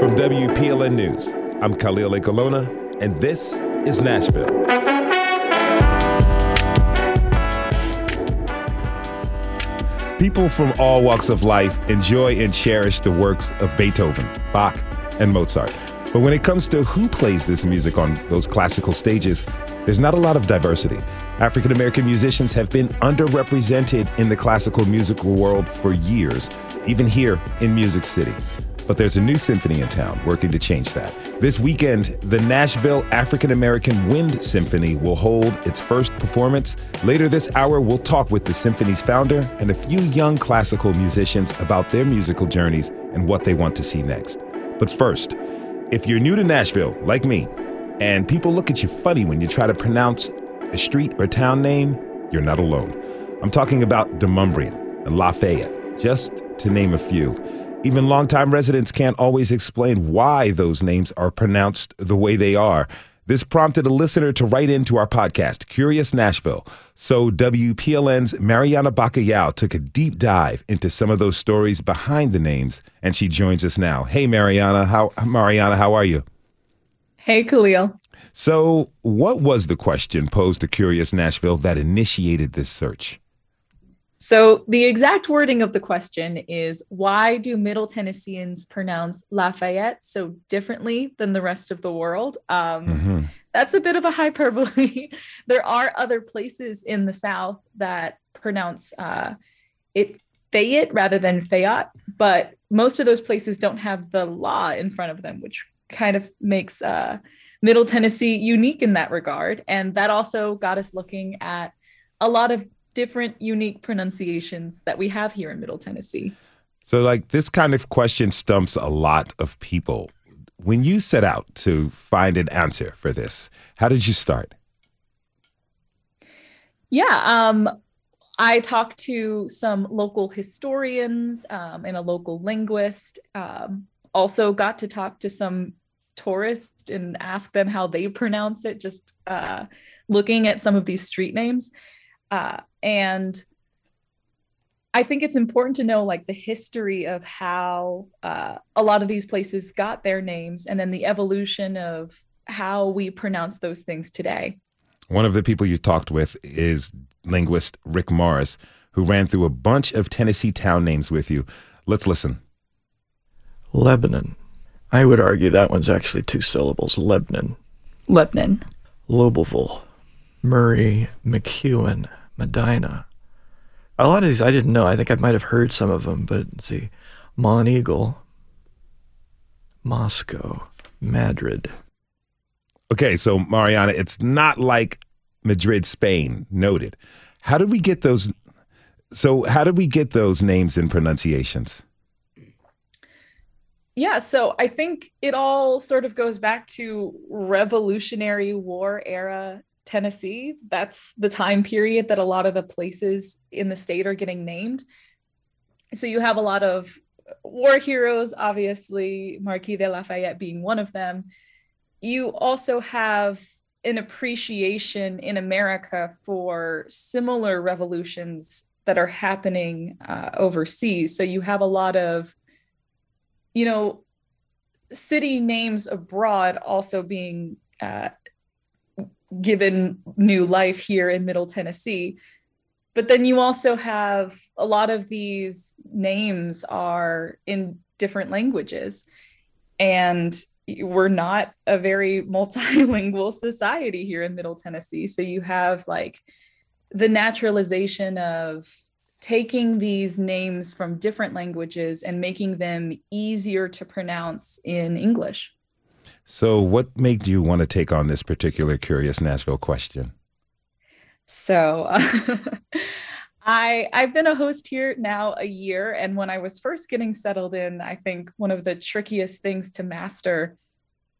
From WPLN News, I'm Khalil Ekulona, and this is Nashville. People from all walks of life enjoy and cherish the works of Beethoven, Bach, and Mozart. But when it comes to who plays this music on those classical stages, there's not a lot of diversity. African American musicians have been underrepresented in the classical musical world for years, even here in Music City. But there's a new symphony in town working to change that. This weekend, the Nashville African American Wind Symphony will hold its first performance. Later this hour, we'll talk with the symphony's founder and a few young classical musicians about their musical journeys and what they want to see next. But first, if you're new to Nashville, like me, and people look at you funny when you try to pronounce a street or town name, you're not alone. I'm talking about Demonbreun and Lafayette, just to name a few. Even longtime residents can't always explain why those names are pronounced the way they are. This prompted a listener to write into our podcast, Curious Nashville. So WPLN's Marianna Bacallao took a deep dive into some of those stories behind the names, and she joins us now. Hey, Marianna, how Marianna, how are you? Hey, Khalil. So, what was the question posed to Curious Nashville that initiated this search? So, the exact wording of the question is why do Middle Tennesseans pronounce Lafayette so differently than the rest of the world? Um, mm-hmm. That's a bit of a hyperbole. there are other places in the South that pronounce uh, it Fayette rather than Fayette, but most of those places don't have the law in front of them, which kind of makes uh, Middle Tennessee unique in that regard. And that also got us looking at a lot of different unique pronunciations that we have here in Middle Tennessee. So, like, this kind of question stumps a lot of people. When you set out to find an answer for this, how did you start? Yeah, um, I talked to some local historians um, and a local linguist. Um, also, got to talk to some tourists and ask them how they pronounce it, just uh, looking at some of these street names. Uh, and I think it's important to know like the history of how uh, a lot of these places got their names and then the evolution of how we pronounce those things today. One of the people you talked with is linguist Rick Morris, who ran through a bunch of Tennessee town names with you. Let's listen. Lebanon. I would argue that one's actually two syllables. Lebanon. Lebanon. Lobelville. Maury, McEwen, Medina. A lot of these I didn't know. I think I might have heard some of them, but let's see. Monteagle, Moscow, Madrid. Okay, so Marianna, it's not like Madrid, Spain. Noted. How did we get those? So, how did we get those names and pronunciations? Yeah, so I think it all sort of goes back to Revolutionary War era Tennessee. That's the time period that a lot of the places in the state are getting named. So you have a lot of war heroes, obviously, Marquis de Lafayette being one of them. You also have an appreciation in America for similar revolutions that are happening uh, overseas. So you have a lot of, you know, city names abroad also being uh, given new life here in Middle Tennessee. But then you also have a lot of these names are in different languages. And we're not a very multilingual society here in Middle Tennessee. So you have like the naturalization of taking these names from different languages and making them easier to pronounce in English. So, what made you want to take on this particular Curious Nashville question? So, I I've been a host here now a year, and when I was first getting settled in, I think one of the trickiest things to master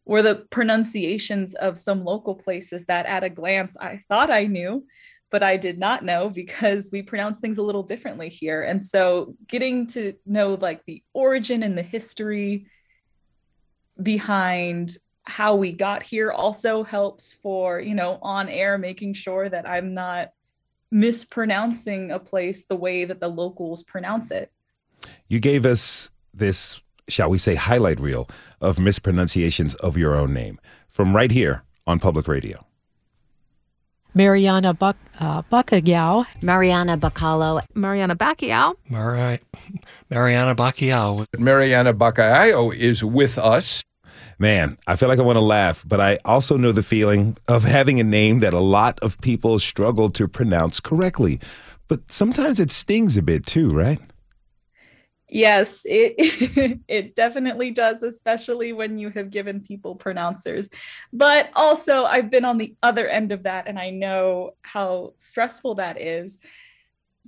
were the pronunciations of some local places that, at a glance, I thought I knew, but I did not know because we pronounce things a little differently here. And so, getting to know like the origin and the history behind how we got here also helps for you know on air making sure that i'm not mispronouncing a place the way that the locals pronounce it you gave us this shall we say, highlight reel of mispronunciations of your own name from right here on public radio. Marianna Buc- uh, Bacalhau. Marianna Bacallo. Marianna Bacchiao. Mari- Marianna Bacchiao. Marianna Bacalhau is with us. Man, I feel like I want to laugh, but I also know the feeling of having a name that a lot of people struggle to pronounce correctly. But sometimes it stings a bit too, right? Yes, it it definitely does, especially when you have given people pronouncers. But also, I've been on the other end of that, and I know how stressful that is.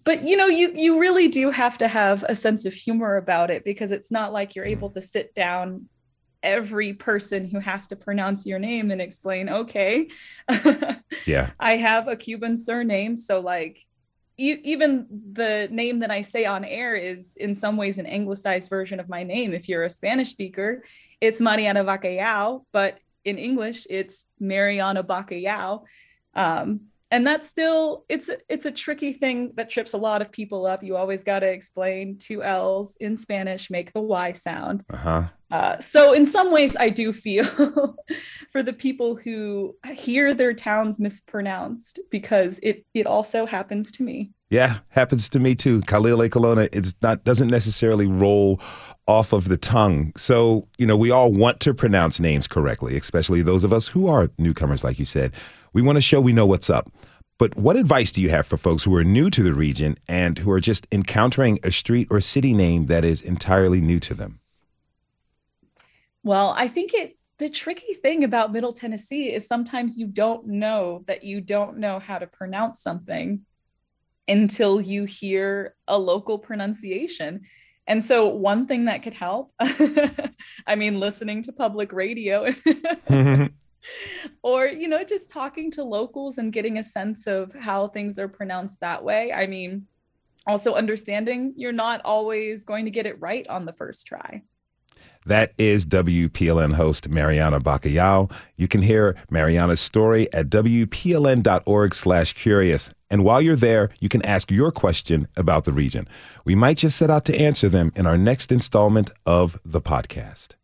But you know, you you really do have to have a sense of humor about it because it's not like you're able to sit down every person who has to pronounce your name and explain, okay, Yeah. I have a Cuban surname, so like e- even the name that I say on air is in some ways an anglicized version of my name. If you're a Spanish speaker, it's Marianna Bacallao, but in English, it's Marianna Bacallao. Um, and that's still it's a, it's a tricky thing that trips a lot of people up. You always got to explain two L's in Spanish make the Y sound. Uh-huh. Uh, so in some ways, I do feel for the people who hear their towns mispronounced because it it also happens to me. Yeah, happens to me too. Khalil Ekulona, it's not doesn't necessarily roll off of the tongue. So, you know, we all want to pronounce names correctly, especially those of us who are newcomers, like you said. We want to show we know what's up. But what advice do you have for folks who are new to the region and who are just encountering a street or city name that is entirely new to them? Well, I think it the tricky thing about Middle Tennessee is sometimes you don't know that you don't know how to pronounce something until you hear a local pronunciation. And so one thing that could help, I mean, listening to public radio or, you know, just talking to locals and getting a sense of how things are pronounced that way. I mean, also understanding you're not always going to get it right on the first try. That is WPLN host Marianna Bacallao. You can hear Marianna's story at WPLN.org slash curious. And while you're there, you can ask your question about the region. We might just set out to answer them in our next installment of the podcast.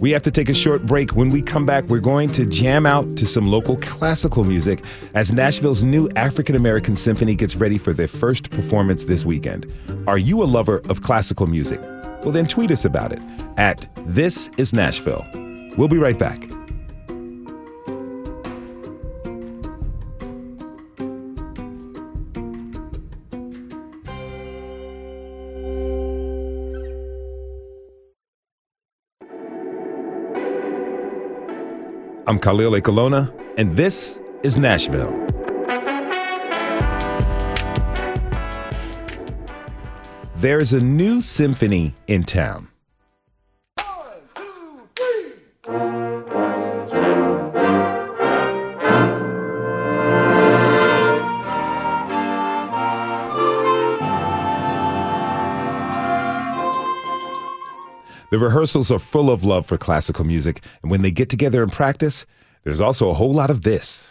We have to take a short break. When we come back, we're going to jam out to some local classical music as Nashville's new African American Symphony gets ready for their first performance this weekend. Are you a lover of classical music? Well, then tweet us about it at This Is Nashville. We'll be right back. I'm Khalil A. And this is Nashville. There's a new symphony in town. The rehearsals are full of love for classical music, and when they get together and practice, there's also a whole lot of this.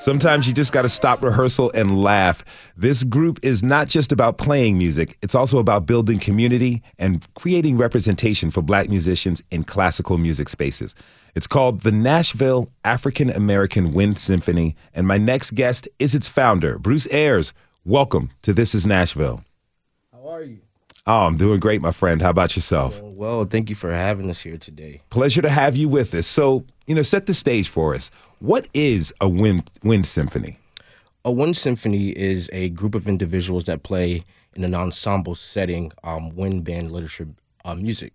Sometimes you just got to stop rehearsal and laugh. This group is not just about playing music, it's also about building community and creating representation for black musicians in classical music spaces. It's called the Nashville African American Wind Symphony, and my next guest is its founder, Bruce Ayers. Welcome to This is Nashville. How are you? Oh, I'm doing great, my friend. How about yourself? Well, thank you for having us here today. Pleasure to have you with us. So, you know, set the stage for us. What is a wind wind symphony? A wind symphony is a group of individuals that play in an ensemble setting um, wind band literature uh, music.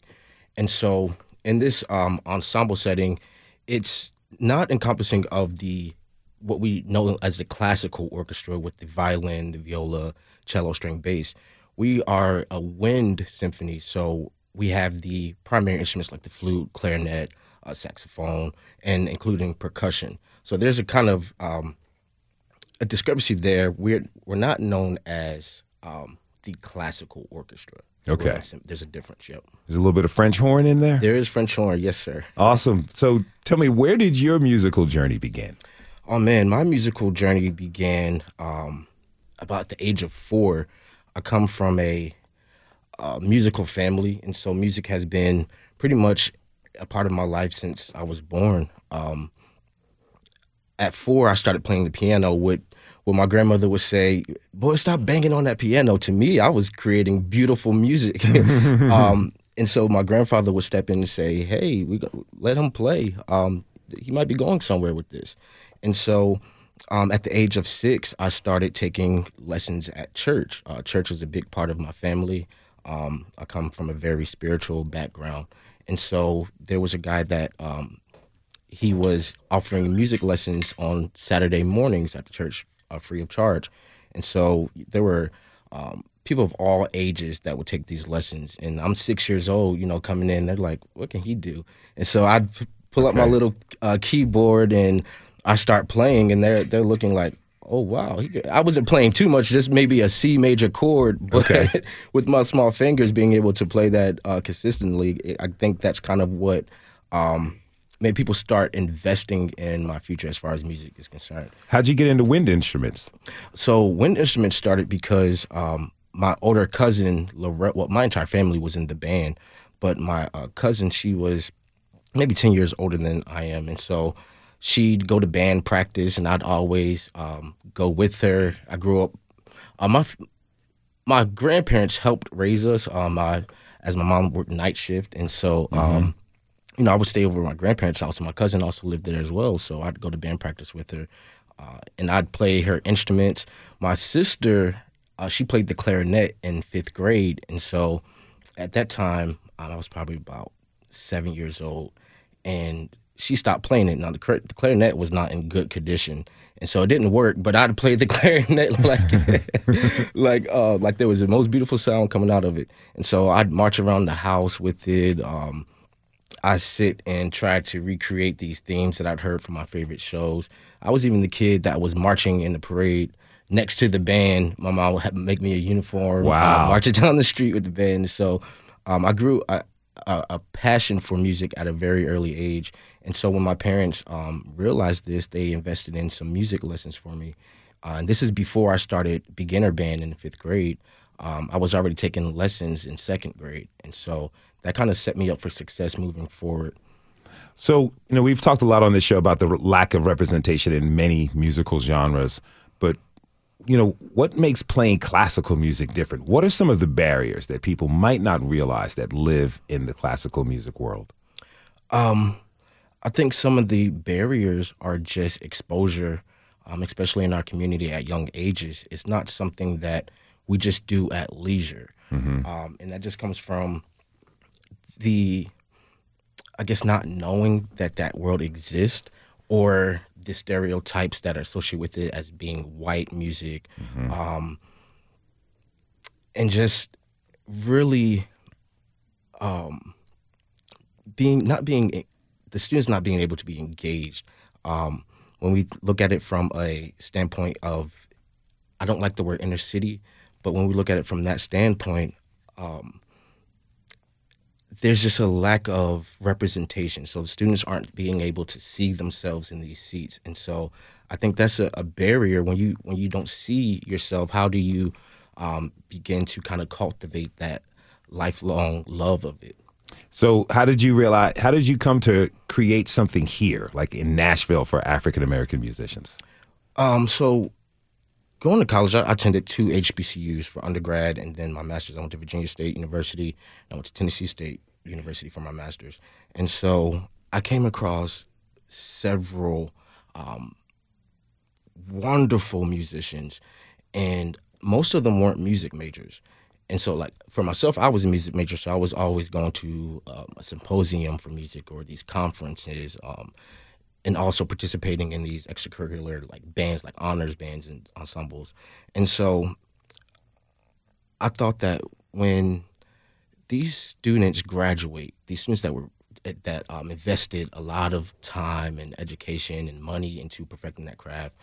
And so, in this um, ensemble setting, it's not encompassing of the what we know as the classical orchestra with the violin, the viola, cello, string, bass. We are a wind symphony, so we have the primary instruments like the flute, clarinet, uh, saxophone, and including percussion. So there's a kind of um, a discrepancy there. We're we're not known as um, the classical orchestra. Okay. There's a difference. Yep. There's a little bit of French horn in there. There is French horn. Yes, sir. Awesome. So tell me, where did your musical journey begin? Oh man, my musical journey began um, about the age of four. I come from a uh, musical family, and so music has been pretty much a part of my life since I was born. Um, at four, I started playing the piano with what my grandmother would say, "Boy, stop banging on that piano." To me, I was creating beautiful music. um, and so my grandfather would step in and say, "Hey, we go, let him play. Um, he might be going somewhere with this." And so, um, at the age of six, I started taking lessons at church. Uh, church was a big part of my family. Um, I come from a very spiritual background, and so there was a guy that um, he was offering music lessons on Saturday mornings at the church, uh, free of charge. And so there were um, people of all ages that would take these lessons. And I'm six years old, you know, coming in, they're like, "What can he do?" And so I'd pull up my little uh, keyboard and I start playing, and they're they're looking like. Oh wow! I wasn't playing too much, just maybe a C major chord, but Okay. with my small fingers, being able to play that uh, consistently, I think that's kind of what um, made people start investing in my future as far as music is concerned. How'd you get into wind instruments? So wind instruments started because um, my older cousin Lorette, well, my entire family was in the band, but my uh, cousin, she was maybe ten years older than I am, and so she'd go to band practice, and I'd always um, go with her. I grew up. Uh, my my grandparents helped raise us. Um, I, as my mom worked night shift, and so um, you know I would stay over at my grandparents' house. And my cousin also lived there as well, so I'd go to band practice with her, uh, and I'd play her instruments. My sister, uh, she played the clarinet in fifth grade, and so at that time um, I was probably about seven years old, and she stopped playing it. Now the, the clarinet was not in good condition, and so it didn't work. But I'd play the clarinet like like uh, like there was the most beautiful sound coming out of it, and so I'd march around the house with it. Um, I sit and try to recreate these themes that I'd heard from my favorite shows. I was even the kid that was marching in the parade next to the band. My mom would have make me a uniform. uh, Wow. marching down the street with the band. So um, I grew a, a passion for music at a very early age. And so when my parents um, realized this, they invested in some music lessons for me. Uh, and this is before I started beginner band in fifth grade. Um, I was already taking lessons in second grade. And so that kind of set me up for success moving forward. So, you know, we've talked a lot on this show about the lack of representation in many musical genres, but you know, what makes playing classical music different? What are some of the barriers that people might not realize that live in the classical music world? Um, I think some of the barriers are just exposure, um, especially in our community at young ages. It's not something that we just do at leisure, um, and that just comes from the, I guess, not knowing that that world exists or the stereotypes that are associated with it as being white music, um, and just really um, being not being the students not being able to be engaged. Um, when we look at it from a standpoint of, I don't like the word inner city, but when we look at it from that standpoint, um, there's just a lack of representation. So the students aren't being able to see themselves in these seats, and so I think that's a, a barrier when you when you don't see yourself. How do you um, begin to kind of cultivate that lifelong love of it? So, how did you realize? How did you come to create something here, like in Nashville, for African American musicians? Um, so going to college, I attended two HBCUs for undergrad, and then my master's. I went to Virginia State University. I went to Tennessee State University for my master's. And so I came across several um, wonderful musicians, and most of them weren't music majors. And so, like for myself, I was a music major, so I was always going to um, a symposium for music or these conferences. Um, and also participating in these extracurricular like bands like honors bands and ensembles and so i thought that when these students graduate these students that were that um, invested a lot of time and education and money into perfecting that craft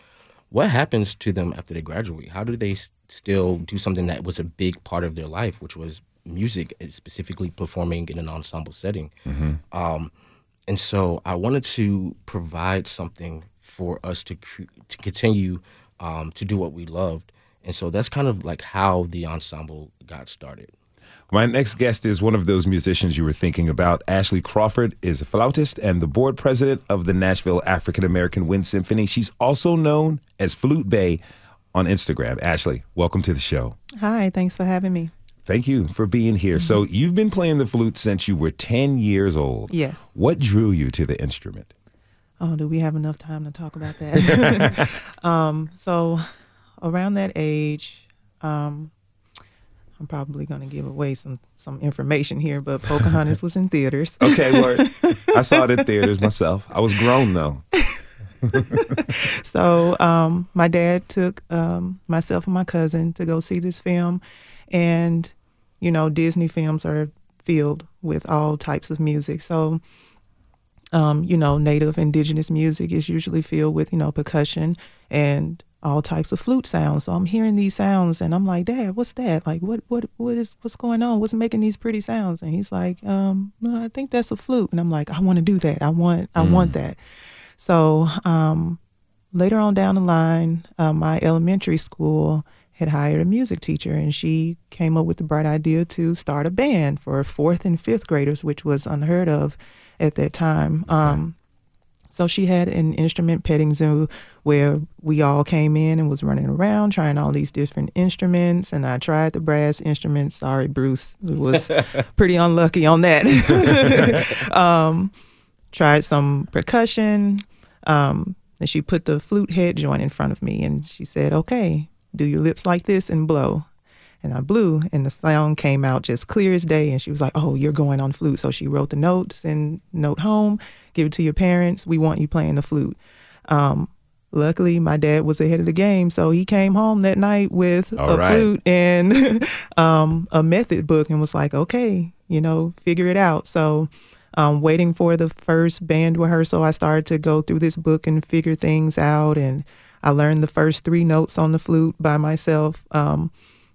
what happens to them after they graduate how do they still do something that was a big part of their life which was music, specifically performing in an ensemble setting. Um, and so I wanted to provide something for us to to continue um, to do what we loved. And so that's kind of like how the ensemble got started. My next guest is one of those musicians you were thinking about. Ashley Crawford is a flautist and the board president of the Nashville African American Wind Symphony. She's also known as Flute Bay on Instagram. Ashley, welcome to the show. Hi, thanks for having me. Thank you for being here. So, you've been playing the flute since you were 10 years old. Yes. What drew you to the instrument? Oh, do we have enough time to talk about that? um, so, around that age, um, I'm probably going to give away some some information here, but Pocahontas was in theaters. Okay, word. I saw it in theaters myself. I was grown though. so um, my dad took um, myself and my cousin to go see this film, and you know Disney films are filled with all types of music. So um, you know native indigenous music is usually filled with you know percussion and all types of flute sounds. So I'm hearing these sounds and I'm like, Dad, what's that? Like what what what is what's going on? What's making these pretty sounds? And he's like, um, I think that's a flute. And I'm like, I want to do that. I want I want that. So um, later on down the line, uh, my elementary school had hired a music teacher, and she came up with the bright idea to start a band for fourth and fifth graders, which was unheard of at that time. Um, so she had an instrument petting zoo where we all came in and was running around trying all these different instruments. And I tried the brass instruments. Sorry, Bruce, was pretty unlucky on that. um, tried some percussion. Um, and she put the flute head joint in front of me and she said, okay, do your lips like this and blow. And I blew and the sound came out just clear as day. And she was like, oh, you're going on flute. So she wrote the notes and note home, give it to your parents. We want you playing the flute. Um, luckily, my dad was ahead of the game. So he came home that night with All a right. flute and um, a method book and was like, okay, you know, figure it out. So um, waiting for the first band rehearsal, I started to go through this book and figure things out. And I learned the first three notes on the flute by myself. Um,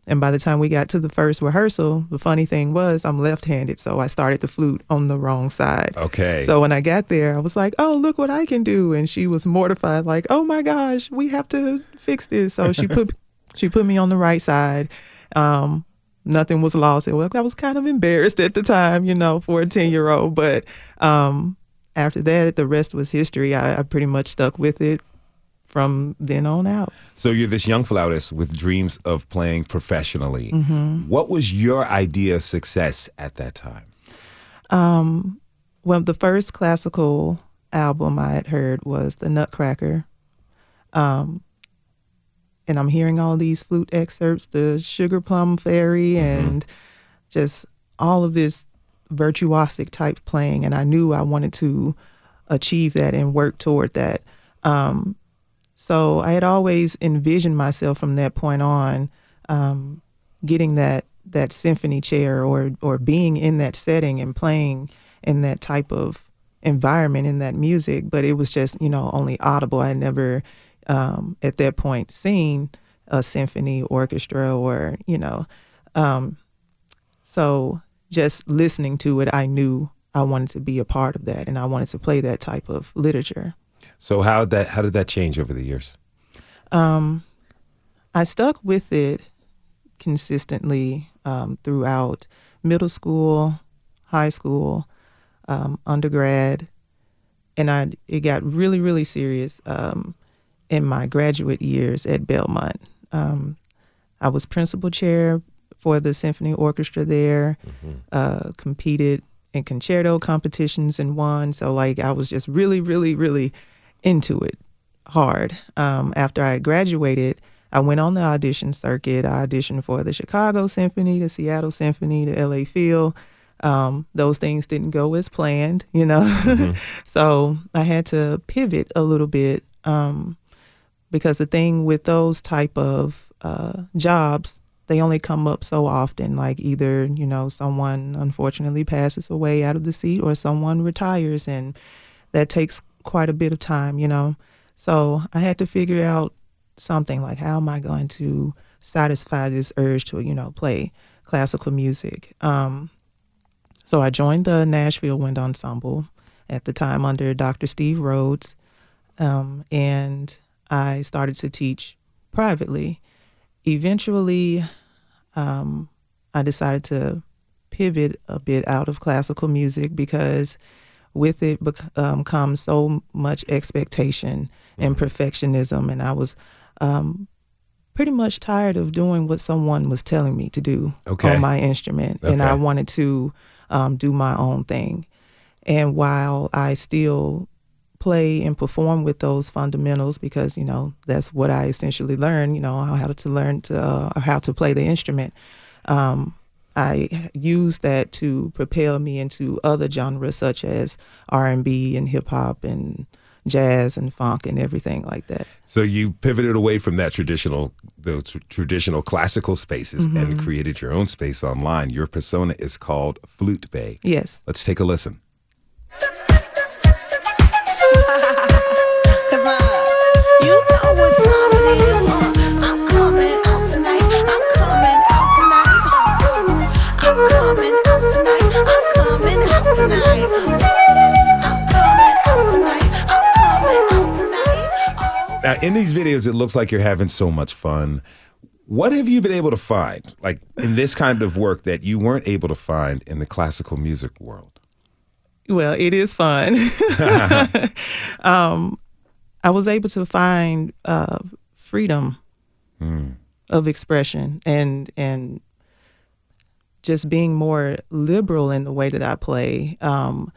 and by the time we got to the first rehearsal, the funny thing was I'm left-handed, so I started the flute on the wrong side. Okay. So when I got there, I was like, "Oh, look what I can do!" And she was mortified, like, "Oh my gosh, we have to fix this." So she put she put me on the right side. Um, nothing was lost. It was, I was kind of embarrassed at the time, you know, for a ten year old. But um, after that, the rest was history. I, I pretty much stuck with it from then on out. So you're this young flautist with dreams of playing professionally. Mm-hmm. What was your idea of success at that time? Um, well, the first classical album I had heard was The Nutcracker. Um, and I'm hearing all these flute excerpts, the Sugar Plum Fairy, and just all of this virtuosic type playing. And I knew I wanted to achieve that and work toward that. Um, so I had always envisioned myself from that point on um, getting that that symphony chair or or being in that setting and playing in that type of environment in that music. But it was just you know only audible. I never um, at that point seen a symphony orchestra or you know. Um, so just listening to it, I knew I wanted to be a part of that and I wanted to play that type of literature. So how that how did that change over the years? Um, I stuck with it consistently um, throughout middle school, high school, um, undergrad, and I it got really really serious um, in my graduate years at Belmont. Um, I was principal chair for the symphony orchestra there. Uh, competed in concerto competitions and won. So like I was just really really really into it hard. Um, after I graduated, I went on the audition circuit. I auditioned for the Chicago Symphony, the Seattle Symphony, the LA Phil. Um, those things didn't go as planned, you know. so I had to pivot a little bit um, because the thing with those type of uh, jobs, they only come up so often. Like either you know someone unfortunately passes away out of the seat, or someone retires, and that takes quite a bit of time, you know. So I had to figure out something like how am I going to satisfy this urge to, you know, play classical music. Um, so I joined the Nashville Wind Ensemble at the time under Dr. Steve Rhodes, um, and I started to teach privately. Eventually, um, I decided to pivot a bit out of classical music because with it bec- um, comes so much expectation and Mm-hmm. perfectionism, and I was um, pretty much tired of doing what someone was telling me to do Okay. on my instrument, and I wanted to um, do my own thing. And while I still play and perform with those fundamentals, because you know that's what I essentially learned, you know how to learn to uh, how to play the instrument. Um, I use that to propel me into other genres such as R and B and hip hop and jazz and funk and everything like that. So you pivoted away from that traditional, those tr- traditional classical spaces, Mm-hmm. and created your own space online. Your persona is called Flute Bay. Yes. Let's take a listen. Now, in these videos, it looks like you're having so much fun. What have you been able to find, like in this kind of work, that you weren't able to find in the classical music world? Well, it is fun. um, I was able to find uh, freedom of expression and and just being more liberal in the way that I play. Um,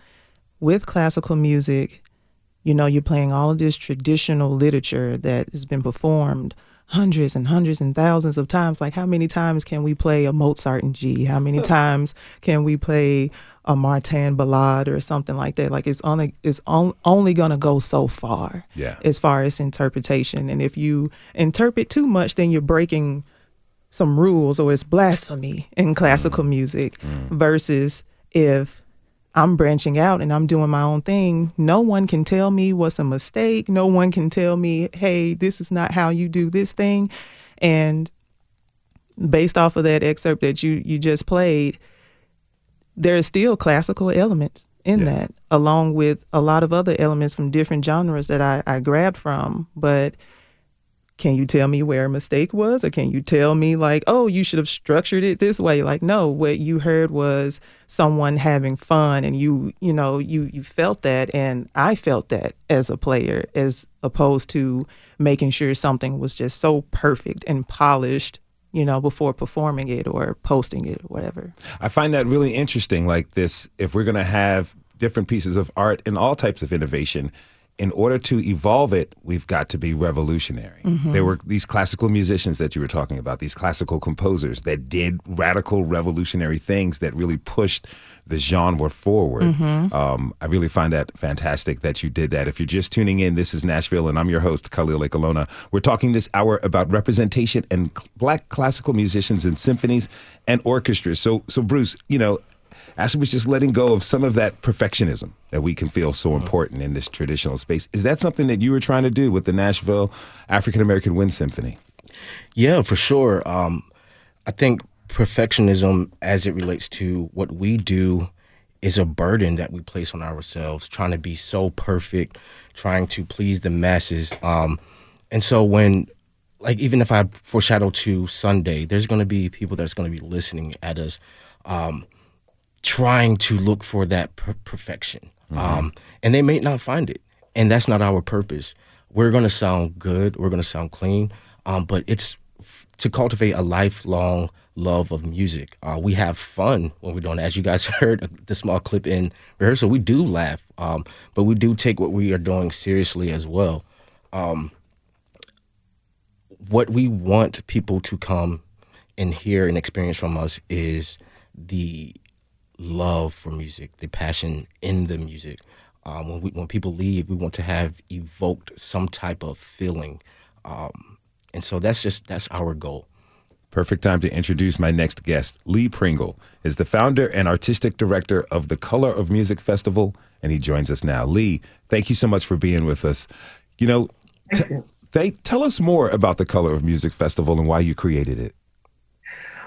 with classical music, you know, you're playing all of this traditional literature that has been performed hundreds and hundreds and thousands of times. Like, how many times can we play a Mozart in G? How many times can we play a Martin ballade or something like that? Like, it's only it's on, only gonna go so far Yeah. as far as interpretation. And if you interpret too much, then you're breaking some rules or it's blasphemy in classical mm. music mm. versus if I'm branching out and I'm doing my own thing, no one can tell me what's a mistake. No one can tell me, hey, this is not how you do this thing. And based off of that excerpt that you you just played, there are still classical elements in Yeah. that, along with a lot of other elements from different genres that I, I grabbed from. But can you tell me where a mistake was? Or can you tell me like oh you should have structured it this way? Like no what you heard was someone having fun and you you know you you felt that. And i felt that as a player as opposed to making sure something was just so perfect and polished you know before performing it or posting it or whatever. I find that really interesting. Like this, if we're going to have different pieces of art and all types of innovation, in order to evolve it, we've got to be revolutionary. There were these classical musicians that you were talking about, these classical composers that did radical, revolutionary things that really pushed the genre forward. Um, I really find that fantastic that you did that. If you're just tuning in, this is Nashville, and I'm your host, Khalil Ekulona. We're talking this hour about representation and black classical musicians in symphonies and orchestras. So, so Bruce, you know, Ashley was just letting go of some of that perfectionism that we can feel so important in this traditional space. Is that something that you were trying to do with the Nashville African American Wind Symphony? Yeah, for sure. Um, I think perfectionism, as it relates to what we do, is a burden that we place on ourselves, trying to be so perfect, trying to please the masses. Um, and so when, like, even if I foreshadow to Sunday, there's going to be people that's going to be listening at us, um, trying to look for that per- perfection, um, and they may not find it, and that's not our purpose. We're going to sound good. We're going to sound clean, um, but it's f- to cultivate a lifelong love of music. Uh, we have fun when we're doing. As you guys heard the small clip in rehearsal, we do laugh, um, but we do take what we are doing seriously as well. Um, what we want people to come and hear and experience from us is the love for music, the passion in the music. Um, when we when people leave, we want to have evoked some type of feeling, um, and so that's just that's our goal. Perfect time to introduce my next guest. Lee Pringle is the founder and artistic director of the Colour of Music Festival, and he joins us now. Lee, thank you so much for being with us. You know, t- they, tell us more about the Colour of Music Festival and why you created it.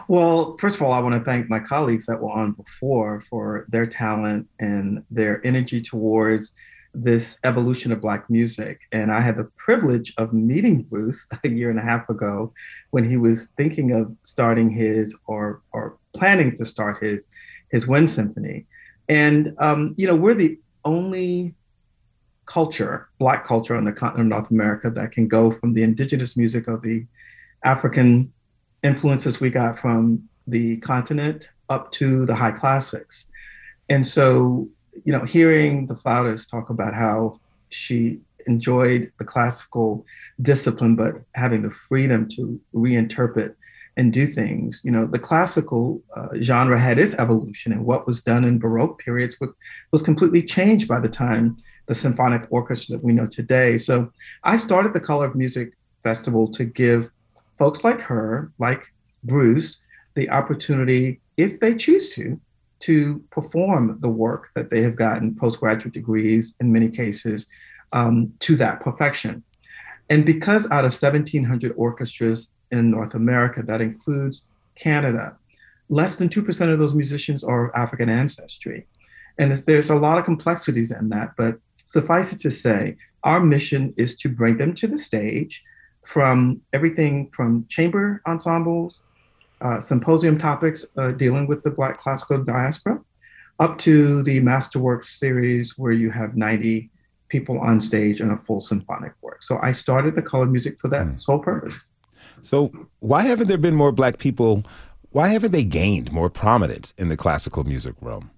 Well, first of all, I want to thank my colleagues that were on before for their talent and their energy towards this evolution of Black music. And I had the privilege of meeting Bruce a year and a half ago when he was thinking of starting his or, or planning to start his, his Wind Symphony. And, um, you know, we're the only culture, Black culture on the continent of North America that can go from the indigenous music of the African influences we got from the continent up to the high classics. And so, you know, hearing the flautist talk about how she enjoyed the classical discipline, but having the freedom to reinterpret and do things. You know, the classical uh, genre had its evolution, and what was done in Baroque periods was, was completely changed by the time the symphonic orchestra that we know today. So I started the Colour of Music Festival to give folks like her, like Bruce, the opportunity, if they choose to, to perform the work that they have gotten postgraduate degrees in many cases um, to that perfection. And because out of 1,700 orchestras in North America, that includes Canada, less than 2% of those musicians are of African ancestry. And there's a lot of complexities in that, but suffice it to say, our mission is to bring them to the stage from everything from chamber ensembles, uh, symposium topics uh, dealing with the Black classical diaspora, up to the Masterworks series where you have 90 people on stage in a full symphonic work. So I started the color music for that mm. sole purpose. So why haven't there been more Black people? Why haven't they gained more prominence in the classical music realm?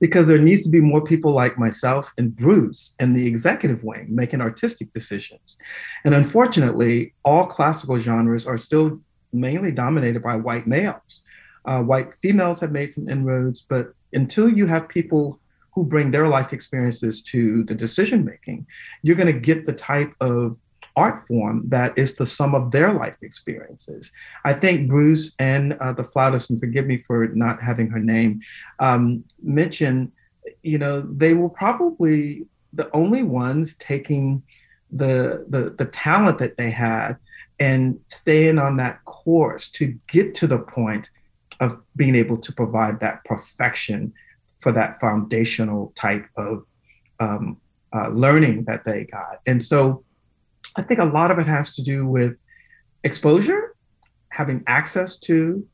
Because there needs to be more people like myself and Bruce in the executive wing making artistic decisions. And unfortunately, all classical genres are still mainly dominated by white males. Uh, white females have made some inroads, but until you have people who bring their life experiences to the decision making, you're going to get the type of art form that is the sum of their life experiences. I think Bruce and uh, the flautist, and forgive me for not having her name, um, mentioned, you know, they were probably the only ones taking the, the, the talent that they had and staying on that course to get to the point of being able to provide that perfection for that foundational type of um, uh, learning that they got. And so I think a lot of it has to do with exposure, having access to,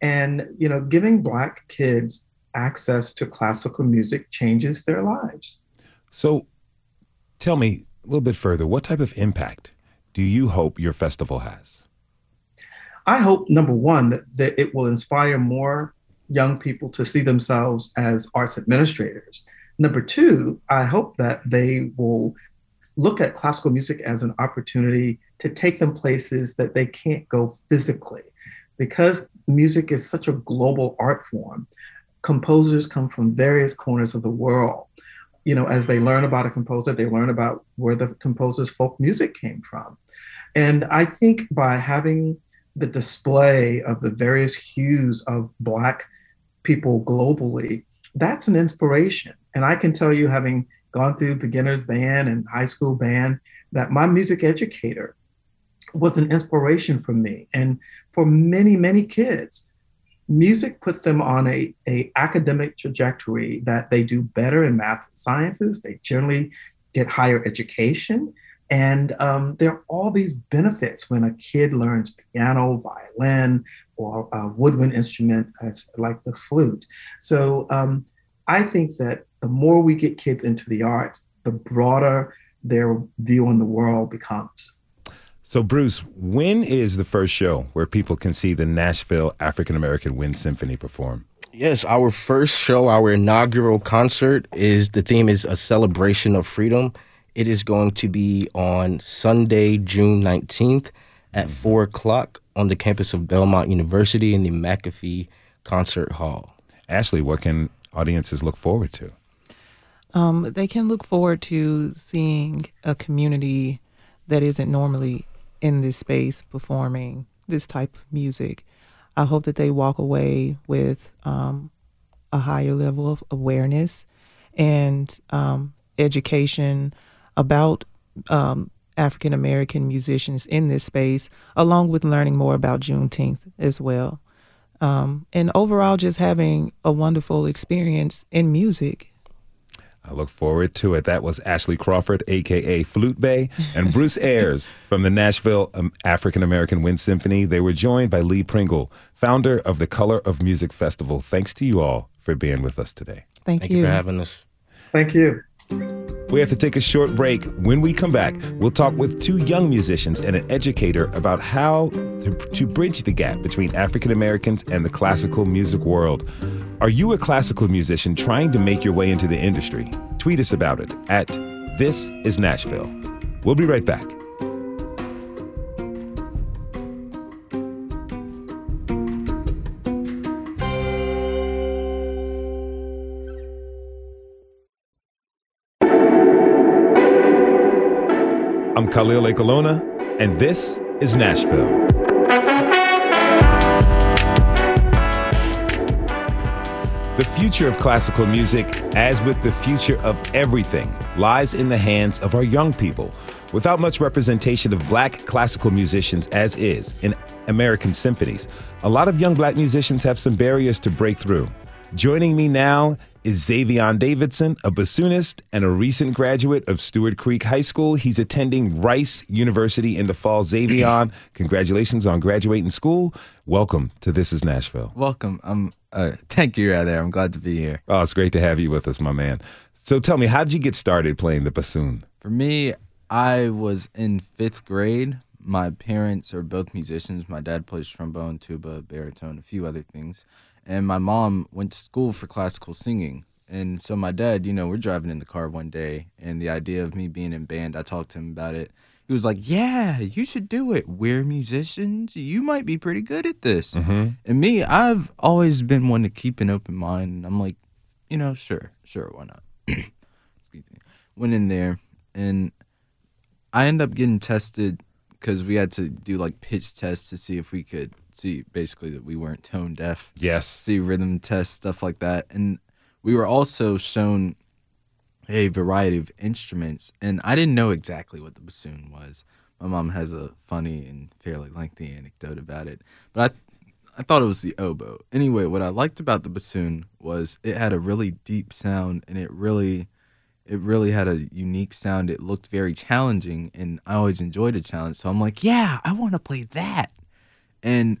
and you know, giving Black kids access to classical music changes their lives. So, tell me a little bit further. What type of impact do you hope your festival has? I hope number one that, that it will inspire more young people to see themselves as arts administrators. Number two, I hope that they will look at classical music as an opportunity to take them places that they can't go physically. Because music is such a global art form, composers come from various corners of the world. You know, as they learn about a composer, they learn about where the composer's folk music came from. And I think by having the display of the various hues of Black people globally, that's an inspiration. And I can tell you, having gone through beginners band and high school band, that my music educator was an inspiration for me and for many, many kids. Music puts them on a, a academic trajectory that they do better in math and sciences. They generally get higher education. And um, there are all these benefits when a kid learns piano, violin, or a woodwind instrument as, like the flute. So um, I think that the more we get kids into the arts, the broader their view on the world becomes. So, Bruce, when is the first show where people can see the Nashville African American Wind Symphony perform? Yes, our first show, our inaugural concert, is the theme is a celebration of freedom. It is going to be on Sunday, June 19th at mm-hmm. 4 o'clock on the campus of Belmont University in the McAfee Concert Hall. Ashley, what can audiences look forward to? Um, they can look forward to seeing a community that isn't normally in this space performing this type of music. I hope that they walk away with um, a higher level of awareness and um, education about um, African American musicians in this space, along with learning more about Juneteenth as well. Um, and overall, just having a wonderful experience in music. I look forward to it. That was Ashley Crawford, aka Flute Bay, and Bruce Ayers from the Nashville um, African American Wind Symphony. They were joined by Lee Pringle, founder of the Colour of Music Festival. Thanks to you all for being with us today. Thank, Thank you for having us. Thank you. We have to take a short break. When we come back, we'll talk with two young musicians and an educator about how to, bridge the gap between African Americans and the classical music world. Are you a classical musician trying to make your way into the industry? Tweet us about it at This is Nashville. We'll be right back. I'm Khalil Ekulona, and this is Nashville. The future of classical music, as with the future of everything, lies in the hands of our young people. Without much representation of black classical musicians, as is in American symphonies, a lot of young black musicians have some barriers to break through. Joining me now is Xayvion Davidson, a bassoonist and a recent graduate of Stewart Creek High School. He's attending Rice University in the fall. Xayvion, congratulations on graduating school. Welcome to This is Nashville. Welcome. I'm. Uh, thank you, rather. I'm glad to be here. Oh, it's great to have you with us, my man. So tell me, how did you get started playing the bassoon? For me, I was in fifth grade. My parents are both musicians. My dad plays trombone, tuba, baritone, a few other things. And my mom went to school for classical singing. And so my dad, you know, we're driving in the car one day, and the idea of me being in band, I talked to him about it. He was like, "Yeah, you should do it. We're musicians. You might be pretty good at this." Mm-hmm. And me, I've always been one to keep an open mind. I'm like, you know, sure, sure, why not? Excuse me. Went in there, and I end up getting tested because we had to do like pitch tests to see if we could see basically that we weren't tone deaf. Yes. See rhythm tests, stuff like that. And we were also shown a variety of instruments, and I didn't know exactly what the bassoon was. My mom has a funny and fairly lengthy anecdote about it, but I I thought it was the oboe. Anyway, what I liked about the bassoon was it had a really deep sound and it really it really had a unique sound. It looked very challenging and I always enjoyed a challenge. So I'm like, yeah, I want to play that. And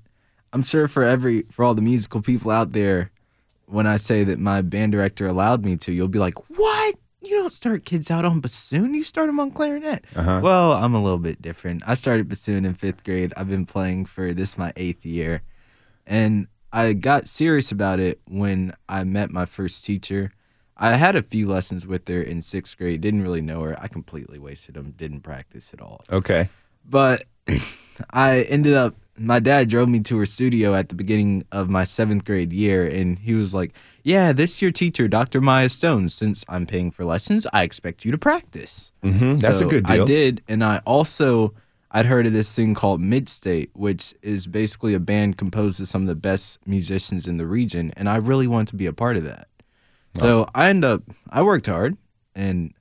I'm sure for every for all the musical people out there, when I say that my band director allowed me to, you'll be like, "What? You don't start kids out on bassoon. You start them on clarinet." Uh-huh. Well, I'm a little bit different. I started bassoon in fifth grade. I've been playing for this my eighth year, and I got serious about it when I met my first teacher. I had a few lessons with her in sixth grade. Didn't really know her. I completely wasted them. Didn't practice at all. Okay. But I ended up, my dad drove me to her studio at the beginning of my seventh grade year, and he was like, Yeah, this is your teacher, Dr. Maya Stone. Since I'm paying for lessons, I expect you to practice. Mm-hmm. That's So a good deal. I did, and I also I'd heard of this thing called Midstate, which is basically a band composed of some of the best musicians in the region, and I really wanted to be a part of that. So I end up I worked hard, and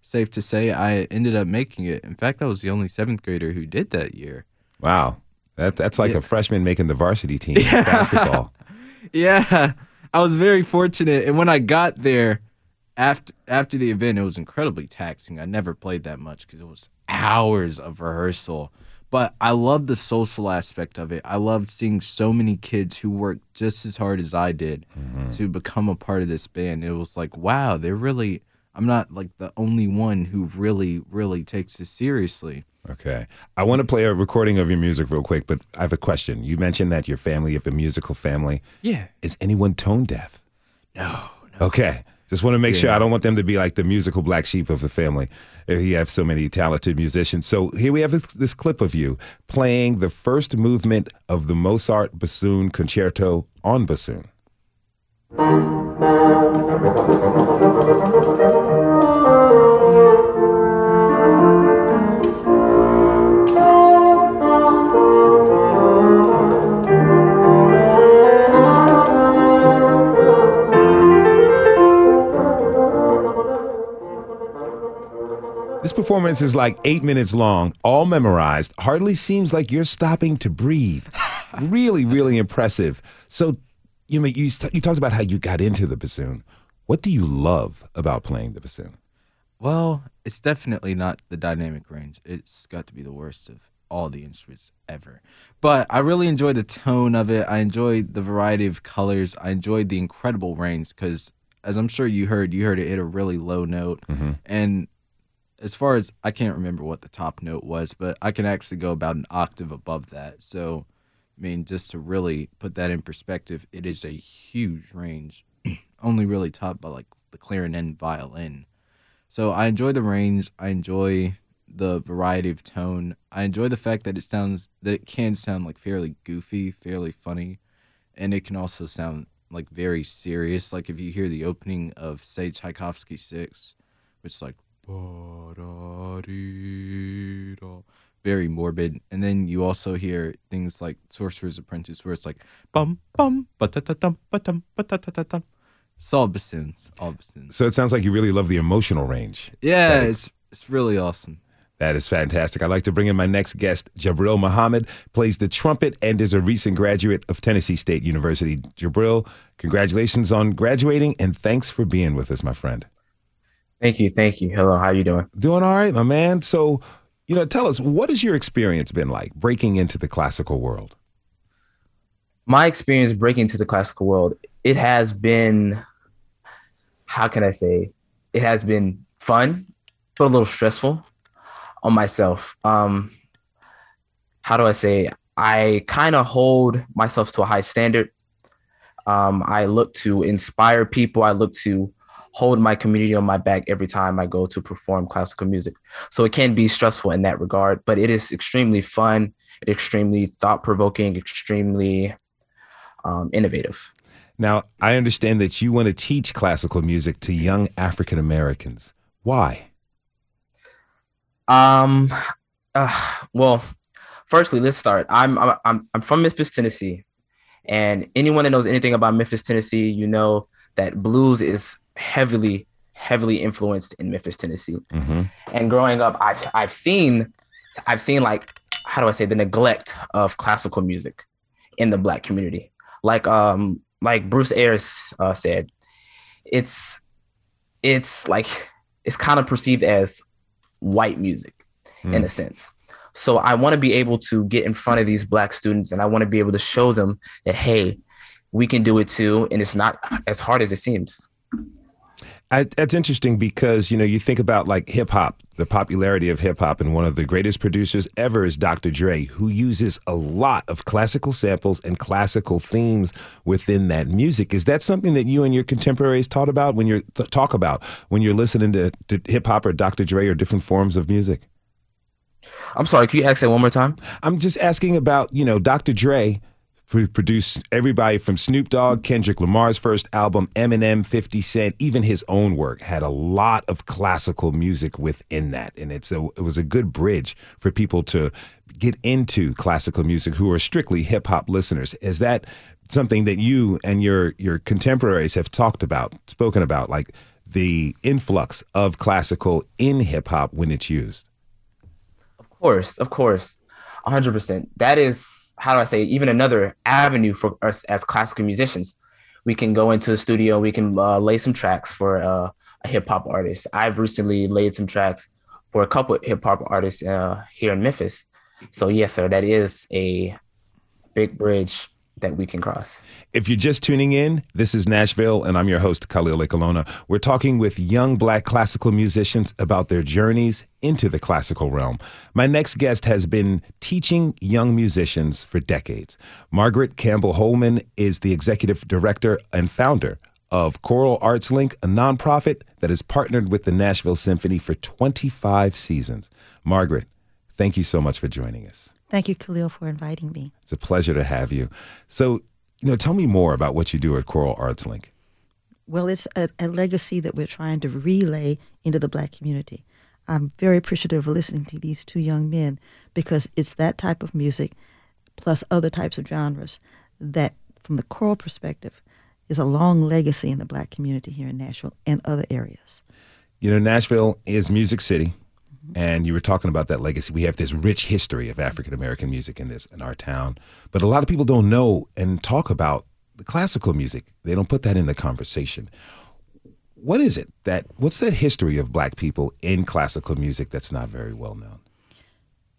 safe to say I ended up making it. In fact, I was the only seventh grader who did that year. Wow. That, that's like Yeah. a freshman making the varsity team basketball. Yeah, I was very fortunate, and when I got there after after the event, it was incredibly taxing. I never played that much because it was hours of rehearsal. But I loved the social aspect of it. I loved seeing so many kids who worked just as hard as I did mm-hmm. to become a part of this band. It was like, wow, they're really. I'm not like the only one who really, really takes this seriously. Okay. I want to play a recording of your music real quick, but I have a question. You mentioned that your family, have a musical family. Yeah. Is anyone tone deaf? No. Okay. Just want to make sure I don't want them to be like the musical black sheep of the family. If you have so many talented musicians. So here we have this, this clip of you playing the first movement of the Mozart bassoon concerto on bassoon. This performance is like eight minutes long, all memorized. Hardly seems like you're stopping to breathe. really, really impressive. So, you know, you you talked about how you got into the bassoon. What do you love about playing the bassoon? Well, it's definitely not the dynamic range. It's got to be the worst of all the instruments ever. But I really enjoyed the tone of it. I enjoyed the variety of colors. I enjoyed the incredible range because, as I'm sure you heard, you heard it hit a really low note. Mm-hmm. And as far as I can't remember what the top note was, but I can actually go about an octave above that. So, I mean, just to really put that in perspective, it is a huge range, only really topped by like the clarinet and violin. So I enjoy the range. I enjoy the variety of tone. I enjoy the fact that it sounds that it can sound like fairly goofy, fairly funny, and it can also sound like very serious. Like if you hear the opening of say Tchaikovsky Six, which like very morbid, and then you also hear things like Sorcerer's Apprentice, where it's like bum bum ba da da dum ba dum ba dum. It's all bassoons, all bassoons. So it sounds like you really love the emotional range. Yeah, it's it's really awesome. That is fantastic. I'd like to bring in my next guest. Jabril Muhammad plays the trumpet and is a recent graduate of Tennessee State University. Jabril, congratulations on graduating and thanks for being with us, my friend. Thank you, thank you. Hello, how you doing? Doing all right, my man. So, you know, tell us, what has your experience been like breaking into the classical world? My experience breaking into the classical world, it has been how can I say? It has been fun, but a little stressful on myself. Um how do I say? I kind of hold myself to a high standard. Um, I look to inspire people. I look to hold my community on my back every time I go to perform classical music. So it can be stressful in that regard, but it is extremely fun, extremely thought provoking, extremely um, innovative. Now, I understand that you want to teach classical music to young African Americans. Why? Um, uh, well, firstly, let's start. I'm I'm I'm I'm from Memphis, Tennessee, and anyone that knows anything about Memphis, Tennessee, you know that blues is heavily heavily influenced in Memphis, Tennessee. Mm-hmm. And growing up, I've I've seen I've seen like how do I say the neglect of classical music in the black community. Like um like Bruce Ayers uh, said, it's it's like it's kind of perceived as white music in a sense. So I want to be able to get in front of these black students and I want to be able to show them that hey, we can do it too and it's not as hard as it seems. I, that's interesting because you know you think about like hip hop, the popularity of hip hop, and one of the greatest producers ever is Dr. Dre, who uses a lot of classical samples and classical themes within that music. Is that something that you and your contemporaries taught about when you're th- talk about when you're listening to, to hip hop or Dr. Dre or different forms of music? I'm sorry, can you ask that one more time? I'm just asking about you know Dr. Dre. Who produced everybody from Snoop Dogg, Kendrick Lamar's first album, Eminem, 50 Cent, even his own work had a lot of classical music within that. And it's a, it was a good bridge for people to get into classical music who are strictly hip hop listeners. Is that something that you and your, your contemporaries have talked about, spoken about, like the influx of classical in hip hop when it's used? Of course, of course, 100%. That is, how do I say, even another avenue for us as classical musicians. We can go into the studio, we can uh, lay some tracks for uh, a hip hop artist. I've recently laid some tracks for a couple hip hop artists uh, here in Memphis. So, yes, sir, that is a big bridge that we can cross. If you're just tuning in, this is Nashville, and I'm your host, Khalil Ekulona. We're talking with young black classical musicians about their journeys into the classical realm. My next guest has been teaching young musicians for decades. Margaret Campbelle-Holman is the executive director and founder of Choral Arts Link, a nonprofit that has partnered with the Nashville Symphony for 25 seasons. Margaret, thank you so much for joining us. Thank you, Khalil, for inviting me. It's a pleasure to have you. So, you know, tell me more about what you do at Choral Arts Link. Well, it's a, a legacy that we're trying to relay into the black community. I'm very appreciative of listening to these two young men because it's that type of music plus other types of genres that, from the choral perspective, is a long legacy in the black community here in Nashville and other areas. You know, Nashville is Music City. And you were talking about that legacy. We have this rich history of African American music in this in our town, but a lot of people don't know and talk about the classical music. They don't put that in the conversation. What is it that what's that history of black people in classical music that's not very well known?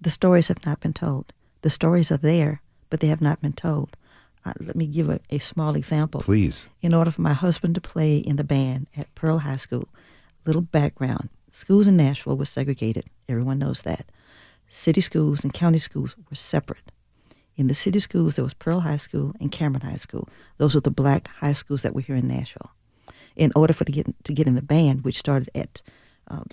The stories have not been told. The stories are there, but they have not been told. Uh, let me give a, a small example. Please. In order for my husband to play in the band at Pearl High School, little background schools in Nashville were segregated. Everyone knows that. City schools and county schools were separate. In the city schools, there was Pearl High School and Cameron High School. Those are the black high schools that were here in Nashville. In order for to get to get in the band, which started at, uh,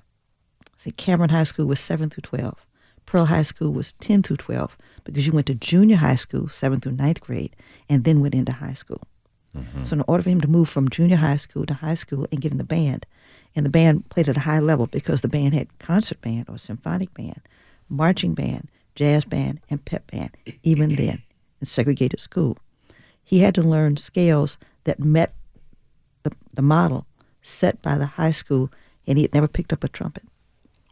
see, Cameron High School was seven through twelve. Pearl High School was ten through twelve because you went to junior high school, seventh through ninth grade, and then went into high school. So in order for him to move from junior high school to high school and get in the band, and the band played at a high level because the band had concert band or symphonic band, marching band, jazz band, and pep band, even then, in segregated school. He had to learn scales that met the, the model set by the high school, and he had never picked up a trumpet.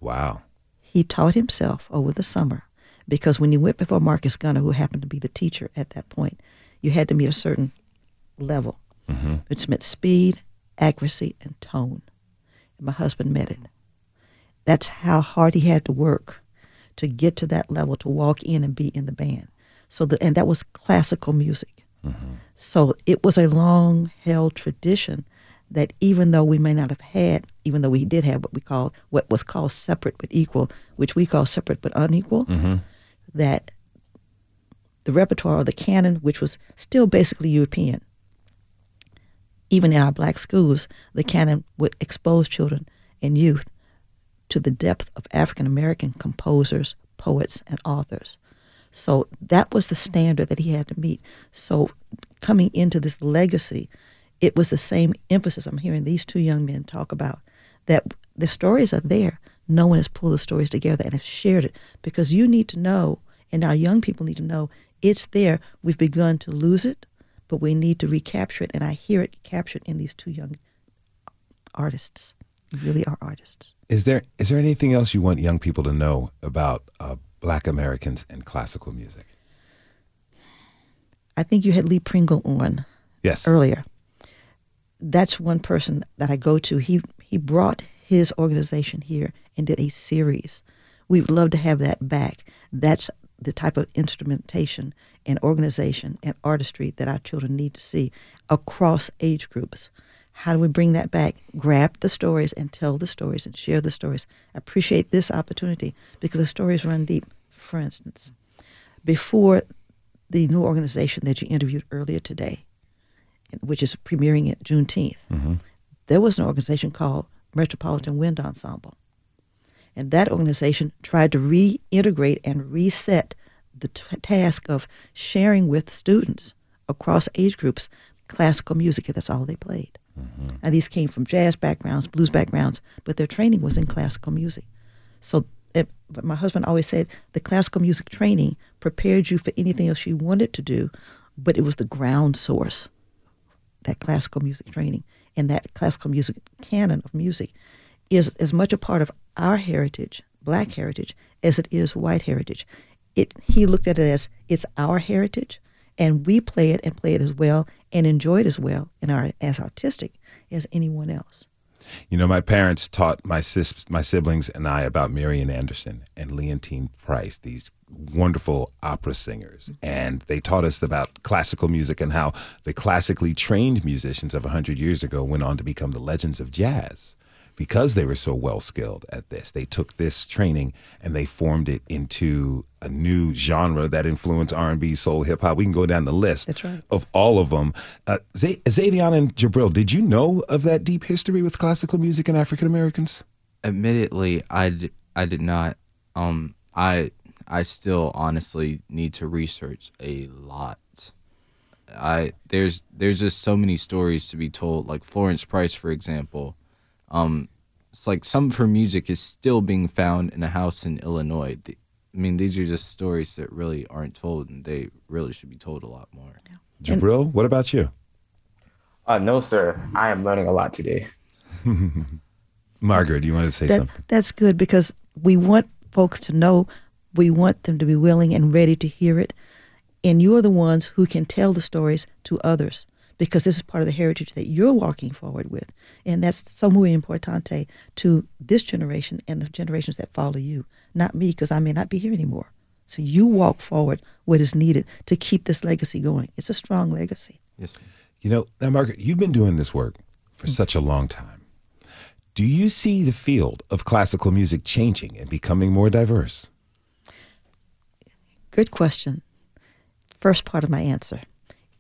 Wow. He taught himself over the summer because when you went before Marcus Gunner, who happened to be the teacher at that point, you had to meet a certain level, Mm-hmm. which meant speed, accuracy, and tone. My husband met it. That's how hard he had to work to get to that level, to walk in and be in the band. So, the, and that was classical music. So it was a long held tradition that even though we may not have had, even though we did have what we called what was called separate but equal, which we call separate but unequal, Mm-hmm. that the repertoire or the canon, which was still basically European, even in our black schools, the canon would expose children and youth to the depth of African American composers, poets, and authors. So that was the standard that he had to meet. So coming into this legacy, it was the same emphasis I'm hearing these two young men talk about that the stories are there. No one has pulled the stories together and has shared it because you need to know, and our young people need to know, it's there. We've begun to lose it, but we need to recapture it. And I hear it captured in these two young artists. They really are artists. Is there is there anything else you want young people to know about uh, Black Americans and classical music? I think you had Lee Pringle on Yes. earlier. That's one person that I go to. He he brought his organization here and did a series. We would love to have that back. That's the type of instrumentation and organization and artistry that our children need to see across age groups. How do we bring that back? Grab the stories and tell the stories and share the stories. I appreciate this opportunity because the stories run deep. For instance, before the new organization that you interviewed earlier today, which is premiering at Juneteenth, mm-hmm. there was an organization called Metropolitan Wind Ensemble. And that organization tried to reintegrate and reset the t- task of sharing with students across age groups classical music. and That's all they played. Mm-hmm. Now, these came from jazz backgrounds, blues backgrounds, but their training was in classical music. So, it, but my husband always said the classical music training prepared you for anything else you wanted to do, but it was the ground source, that classical music training. And that classical music canon of music is as much a part of our heritage, black heritage, as it is white heritage. It, he looked at it as it's our heritage, and we play it and play it as well and enjoy it as well and are as artistic as anyone else. You know, my parents taught my sis, my siblings and I about Marian Anderson and Leontyne Price, these wonderful opera singers. Mm-hmm. And they taught us about classical music and how the classically trained musicians of 100 years ago went on to become the legends of jazz. Because they were so well skilled at this, they took this training and they formed it into a new genre that influenced R&B, soul, hip hop. We can go down the list That's right. of all of them. Uh, Z- Xayvion and Jabril, did you know of that deep history with classical music and African Americans? Admittedly, I, d- I did not. Um, I I still honestly need to research a lot. I there's there's just so many stories to be told. Like Florence Price, for example. Um, it's like some of her music is still being found in a house in Illinois. The- I mean, these are just stories that really aren't told, and they really should be told a lot more. Jabril, what about you? Uh, no, sir. I am learning a lot today. Margaret, you want to say That- something? That's good because we want folks to know, we want them to be willing and ready to hear it. And you're the ones who can tell the stories to others because this is part of the heritage that you're walking forward with. And that's so muy importante to this generation and the generations that follow you, not me, because I may not be here anymore. So you walk forward what is needed to keep this legacy going. It's a strong legacy. Yes. You know, now, Margaret, you've been doing this work for mm. such a long time. Do you see the field of classical music changing and becoming more diverse? Good question. First part of my answer.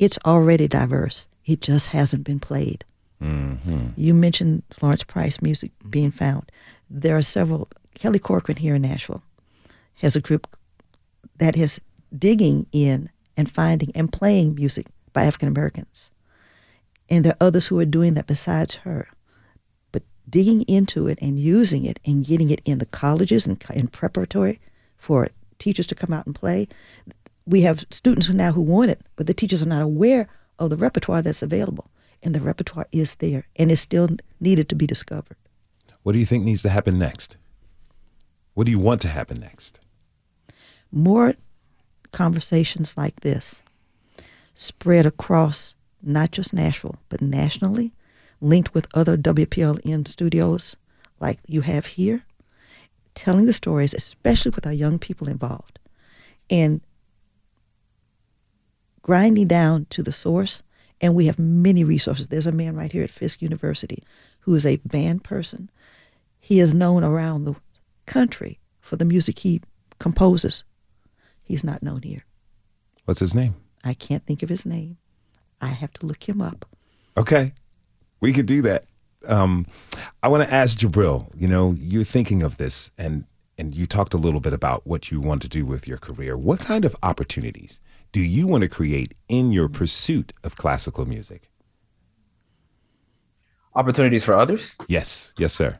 It's already diverse. It just hasn't been played. Mm-hmm. You mentioned Florence Price music being found. There are several. Kelly Corcoran here in Nashville has a group that is digging in and finding and playing music by African Americans. And there are others who are doing that besides her. But digging into it and using it and getting it in the colleges and in preparatory for teachers to come out and play. We have students now who want it, but the teachers are not aware of the repertoire that's available. And the repertoire is there and is still needed to be discovered. What do you think needs to happen next? What do you want to happen next? More conversations like this spread across not just Nashville, but nationally, linked with other WPLN studios like you have here, telling the stories, especially with our young people involved, and grinding down to the source. And we have many resources. There's a man right here at Fisk University who is a band person. He is known around the country for the music he composes. He's not known here. What's his name? I can't think of his name. I have to look him up. Okay, we could do that. Um, I want to ask Jabril. You know, you're thinking of this, and and you talked a little bit about what you want to do with your career. What kind of opportunities do you want to create in your pursuit of classical music? Opportunities for others? Yes, yes, sir.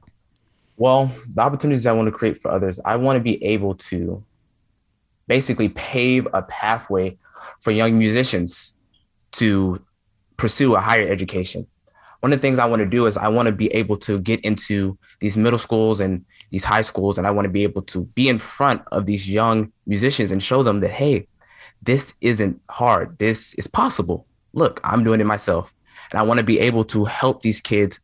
Well, the opportunities I want to create for others, I want to be able to basically pave a pathway for young musicians to pursue a higher education. One of the things I want to do is I want to be able to get into these middle schools and these high schools, and I want to be able to be in front of these young musicians and show them that, hey, this isn't hard. This is possible. Look, I'm doing it myself. And I want to be able to help these kids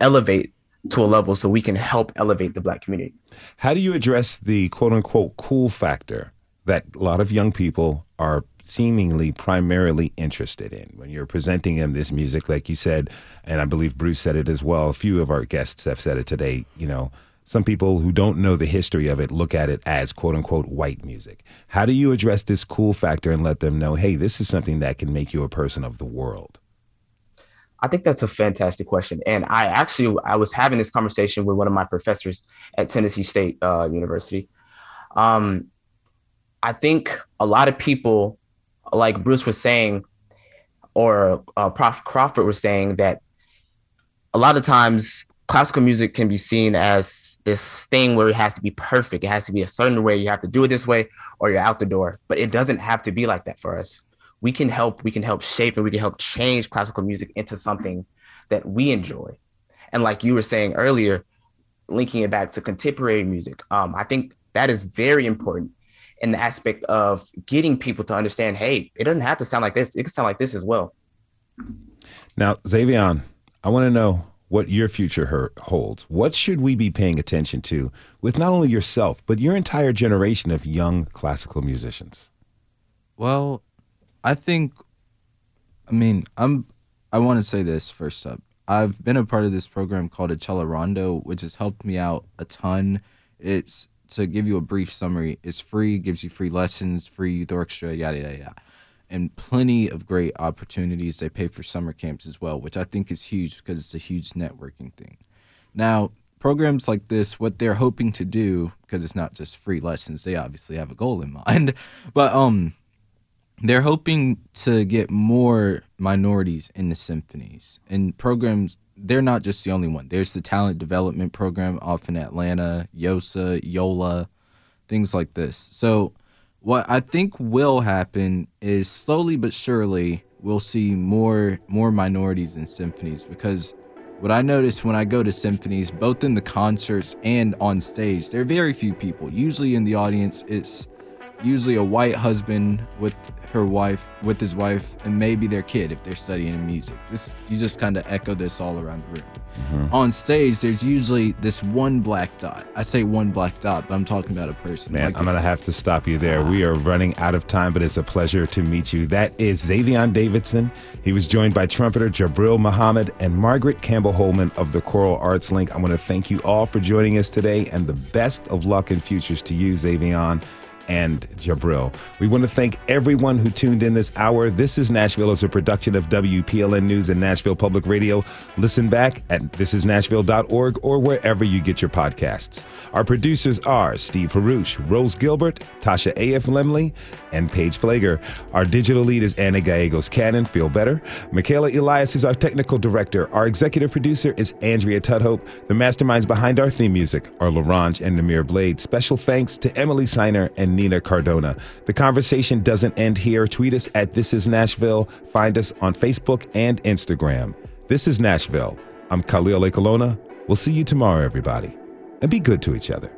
elevate to a level so we can help elevate the black community. How do you address the quote unquote cool factor that a lot of young people are seemingly primarily interested in when you're presenting them this music like you said and i believe bruce said it as well a few of our guests have said it today you know some people who don't know the history of it look at it as quote unquote white music how do you address this cool factor and let them know hey this is something that can make you a person of the world I think that's a fantastic question. And I actually I was having this conversation with one of my professors at Tennessee State uh, University. Um, I think a lot of people, like Bruce was saying, or uh, Prof Crawford was saying, that a lot of times classical music can be seen as this thing where it has to be perfect. It has to be a certain way. You have to do it this way, or you're out the door. But it doesn't have to be like that for us we can help we can help shape and we can help change classical music into something that we enjoy and like you were saying earlier linking it back to contemporary music um, i think that is very important in the aspect of getting people to understand hey it doesn't have to sound like this it can sound like this as well now xavier i want to know what your future holds what should we be paying attention to with not only yourself but your entire generation of young classical musicians well I think, I mean, I'm. I want to say this first up. I've been a part of this program called Accelerando, which has helped me out a ton. It's to give you a brief summary. It's free, gives you free lessons, free youth orchestra, yada yada yada, and plenty of great opportunities. They pay for summer camps as well, which I think is huge because it's a huge networking thing. Now, programs like this, what they're hoping to do, because it's not just free lessons, they obviously have a goal in mind, but um they're hoping to get more minorities in the symphonies and programs they're not just the only one there's the talent development program off in atlanta yosa yola things like this so what i think will happen is slowly but surely we'll see more more minorities in symphonies because What I notice when I go to symphonies, both in the concerts and on stage, there are very few people. Usually in the audience, it's usually a white husband with her wife, with his wife, and maybe their kid if they're studying music. This you just kind of echo this all around the room. Mm-hmm. On stage, there's usually this one black dot. I say one black dot, but I'm talking about a person. Man, Like I'm gonna have to stop you there. We are running out of time, but it's a pleasure to meet you. That is Xayvion Davidson. He was joined by trumpeter Jabril Muhammad and Margaret Campbelle-Holman of the Choral Arts Link. I want to thank you all for joining us today, and the best of luck and futures to you, Xayvion and Jabril. We want to thank everyone who tuned in this hour. This is Nashville is a production of WPLN News and Nashville Public Radio. Listen back at thisisnashville.org or wherever you get your podcasts. Our producers are Steve Haruch, Rose Gilbert, Tasha A.F. Lemley, and Paige Pfleger. Our digital lead is Anna Gallegos Cannon. Feel better. Michaela Elias is our technical director. Our executive producer is Andrea Tudhope. The masterminds behind our theme music are Larange and Namir Blade. Special thanks to Emily Siner and Nina Cardona. The conversation doesn't end here. Tweet us at This Is Nashville. Find us on Facebook and Instagram. This is Nashville. I'm Khalil Ekulona. We'll see you tomorrow, everybody. And be good to each other.